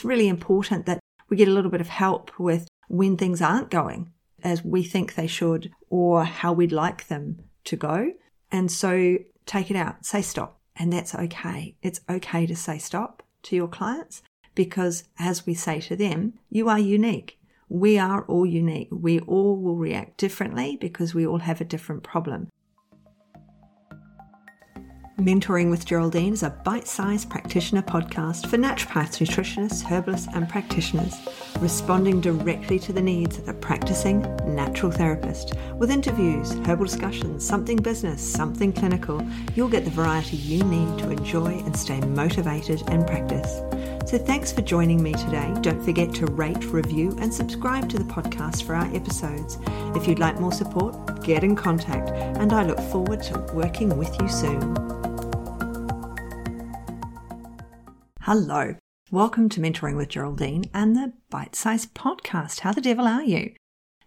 it's really important that we get a little bit of help with when things aren't going as we think they should or how we'd like them to go. And so take it out, say stop. And that's okay. It's okay to say stop to your clients because as we say to them, you are unique. We are all unique. We all will react differently because we all have a different problem. Mentoring with Geraldine is a bite sized practitioner podcast for naturopaths, nutritionists, herbalists, and practitioners, responding directly to the needs of the practicing natural therapist. With interviews, herbal discussions, something business, something clinical, you'll get the variety you need to enjoy and stay motivated and practice. So thanks for joining me today. Don't forget to rate, review, and subscribe to the podcast for our episodes. If you'd like more support, get in contact, and I look forward to working with you soon. Hello. Welcome to Mentoring with Geraldine and the Bite Size Podcast. How the devil are you?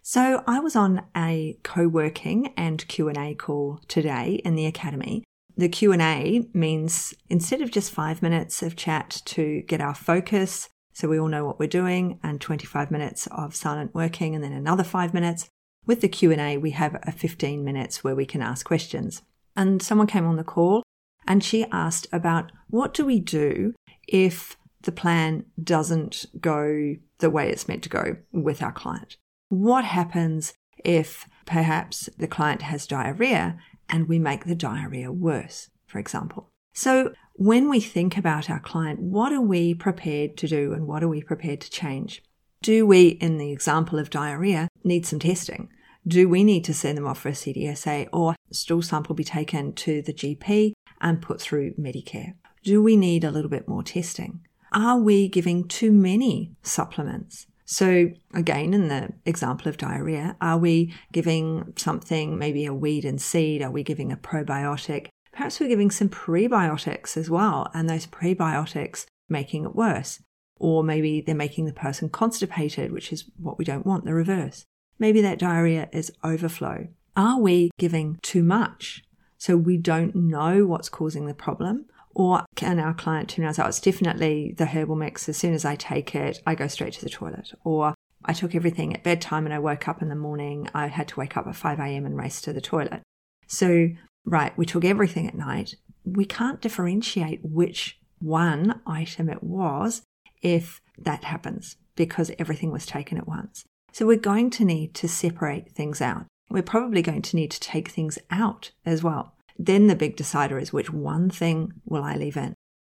So I was on a co-working and Q&A call today in the academy the Q&A means instead of just 5 minutes of chat to get our focus so we all know what we're doing and 25 minutes of silent working and then another 5 minutes with the Q&A we have a 15 minutes where we can ask questions. And someone came on the call and she asked about what do we do if the plan doesn't go the way it's meant to go with our client? What happens if perhaps the client has diarrhea and we make the diarrhea worse, for example. So when we think about our client, what are we prepared to do and what are we prepared to change? Do we, in the example of diarrhea, need some testing? Do we need to send them off for a CDSA or stool sample be taken to the GP and put through Medicare? Do we need a little bit more testing? Are we giving too many supplements? So, again, in the example of diarrhea, are we giving something, maybe a weed and seed? Are we giving a probiotic? Perhaps we're giving some prebiotics as well, and those prebiotics making it worse. Or maybe they're making the person constipated, which is what we don't want, the reverse. Maybe that diarrhea is overflow. Are we giving too much? So we don't know what's causing the problem, or can our client tune out? Oh, it's definitely the herbal mix. As soon as I take it, I go straight to the toilet. Or I took everything at bedtime and I woke up in the morning. I had to wake up at 5 a.m. and race to the toilet. So, right, we took everything at night. We can't differentiate which one item it was if that happens because everything was taken at once. So we're going to need to separate things out. We're probably going to need to take things out as well. Then the big decider is which one thing will I leave in?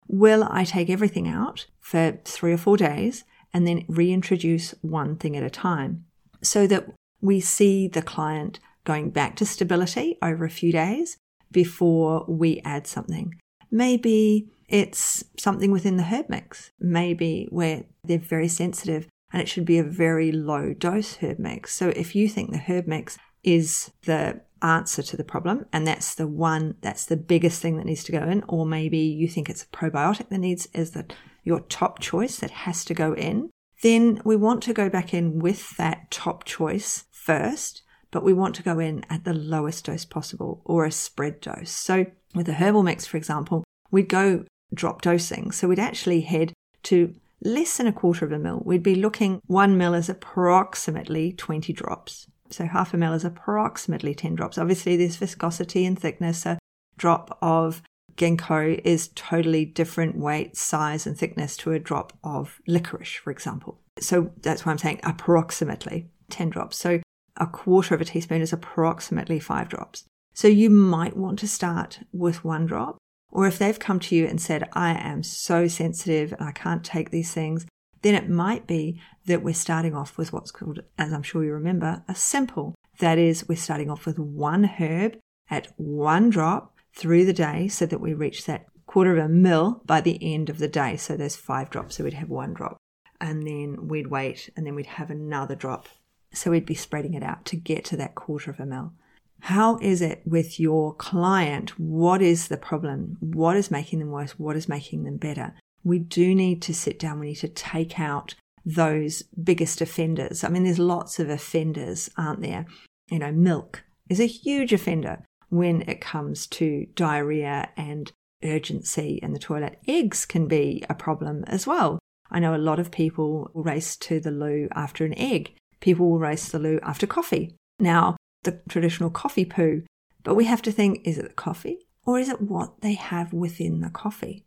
Will I take everything out for three or four days and then reintroduce one thing at a time so that we see the client going back to stability over a few days before we add something? Maybe it's something within the herb mix, maybe where they're very sensitive and it should be a very low dose herb mix. So if you think the herb mix is the answer to the problem and that's the one that's the biggest thing that needs to go in or maybe you think it's a probiotic that needs is that your top choice that has to go in then we want to go back in with that top choice first but we want to go in at the lowest dose possible or a spread dose. So with a herbal mix for example we'd go drop dosing. So we'd actually head to less than a quarter of a mil. We'd be looking one mil is approximately 20 drops so half a mil is approximately 10 drops. Obviously, there's viscosity and thickness. A drop of ginkgo is totally different weight, size, and thickness to a drop of licorice, for example. So that's why I'm saying approximately 10 drops. So a quarter of a teaspoon is approximately five drops. So you might want to start with one drop. Or if they've come to you and said, I am so sensitive and I can't take these things, then it might be that we're starting off with what's called, as I'm sure you remember, a simple. That is, we're starting off with one herb at one drop through the day so that we reach that quarter of a mil by the end of the day. So there's five drops, so we'd have one drop. And then we'd wait, and then we'd have another drop. So we'd be spreading it out to get to that quarter of a mil. How is it with your client? What is the problem? What is making them worse? What is making them better? We do need to sit down. We need to take out those biggest offenders. I mean, there's lots of offenders, aren't there? You know, milk is a huge offender when it comes to diarrhea and urgency in the toilet. Eggs can be a problem as well. I know a lot of people race to the loo after an egg. People will race to the loo after coffee. Now, the traditional coffee poo, but we have to think is it the coffee or is it what they have within the coffee?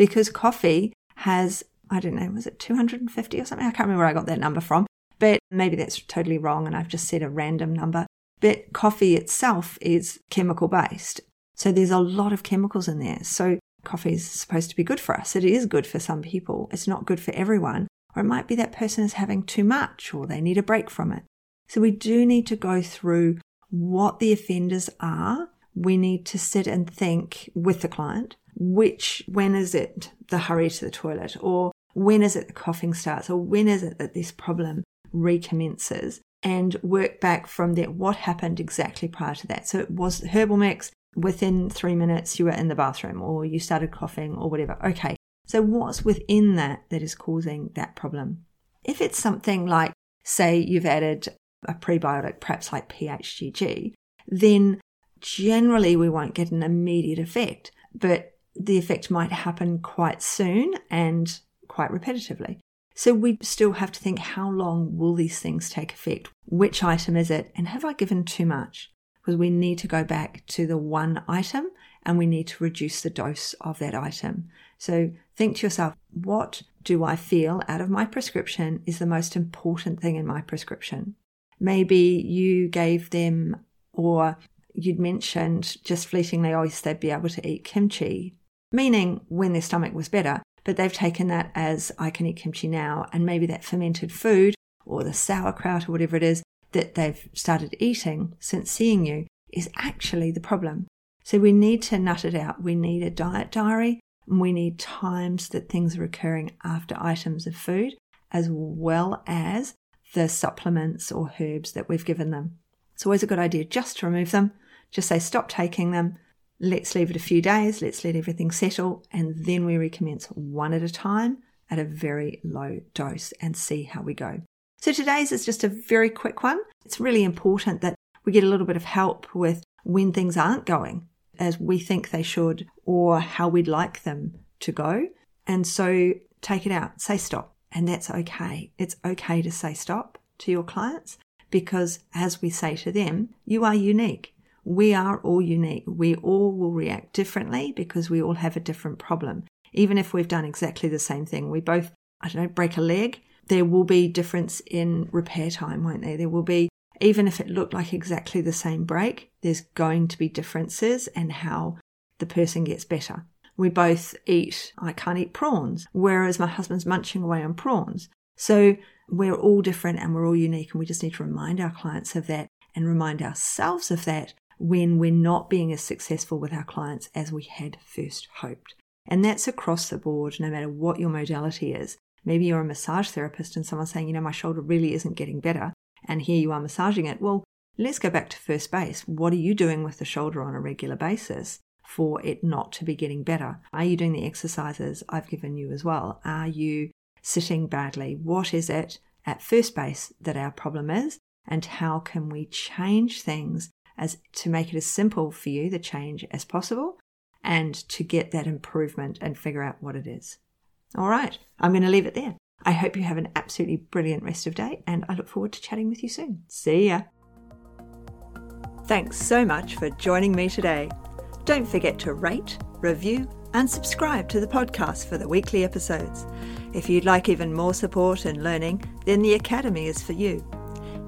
Because coffee has, I don't know, was it 250 or something? I can't remember where I got that number from, but maybe that's totally wrong and I've just said a random number. But coffee itself is chemical based. So there's a lot of chemicals in there. So coffee is supposed to be good for us. It is good for some people. It's not good for everyone. Or it might be that person is having too much or they need a break from it. So we do need to go through what the offenders are. We need to sit and think with the client, which, when is it the hurry to the toilet? Or when is it the coughing starts? Or when is it that this problem recommences? And work back from there. What happened exactly prior to that? So it was herbal mix, within three minutes you were in the bathroom or you started coughing or whatever. Okay, so what's within that that is causing that problem? If it's something like, say, you've added a prebiotic, perhaps like PHGG, then generally we won't get an immediate effect, but the effect might happen quite soon and quite repetitively. So we still have to think how long will these things take effect? Which item is it? And have I given too much? because we need to go back to the one item and we need to reduce the dose of that item. So think to yourself, what do I feel out of my prescription is the most important thing in my prescription? Maybe you gave them, or you'd mentioned just fleetingly, oh, they'd be able to eat kimchi, meaning when their stomach was better, but they've taken that as I can eat kimchi now, and maybe that fermented food or the sauerkraut or whatever it is that they've started eating since seeing you is actually the problem. So we need to nut it out. We need a diet diary and we need times that things are occurring after items of food as well as the supplements or herbs that we've given them. It's always a good idea just to remove them, just say stop taking them. Let's leave it a few days, let's let everything settle, and then we recommence one at a time at a very low dose and see how we go. So today's is just a very quick one. It's really important that we get a little bit of help with when things aren't going as we think they should or how we'd like them to go. And so take it out, say stop. And that's okay. It's okay to say stop to your clients because as we say to them, you are unique. We are all unique. We all will react differently because we all have a different problem. Even if we've done exactly the same thing, we both, I don't know, break a leg there will be difference in repair time, won't there? There will be, even if it looked like exactly the same break, there's going to be differences in how the person gets better. We both eat, I can't eat prawns, whereas my husband's munching away on prawns. So we're all different and we're all unique, and we just need to remind our clients of that and remind ourselves of that when we're not being as successful with our clients as we had first hoped. And that's across the board, no matter what your modality is. Maybe you're a massage therapist and someone's saying, you know, my shoulder really isn't getting better. And here you are massaging it. Well, let's go back to first base. What are you doing with the shoulder on a regular basis for it not to be getting better? Are you doing the exercises I've given you as well? Are you sitting badly? What is it at first base that our problem is? And how can we change things as to make it as simple for you, the change, as possible, and to get that improvement and figure out what it is? All right, I'm going to leave it there. I hope you have an absolutely brilliant rest of day, and I look forward to chatting with you soon. See ya. Thanks so much for joining me today. Don't forget to rate, review, and subscribe to the podcast for the weekly episodes. If you'd like even more support and learning, then the Academy is for you.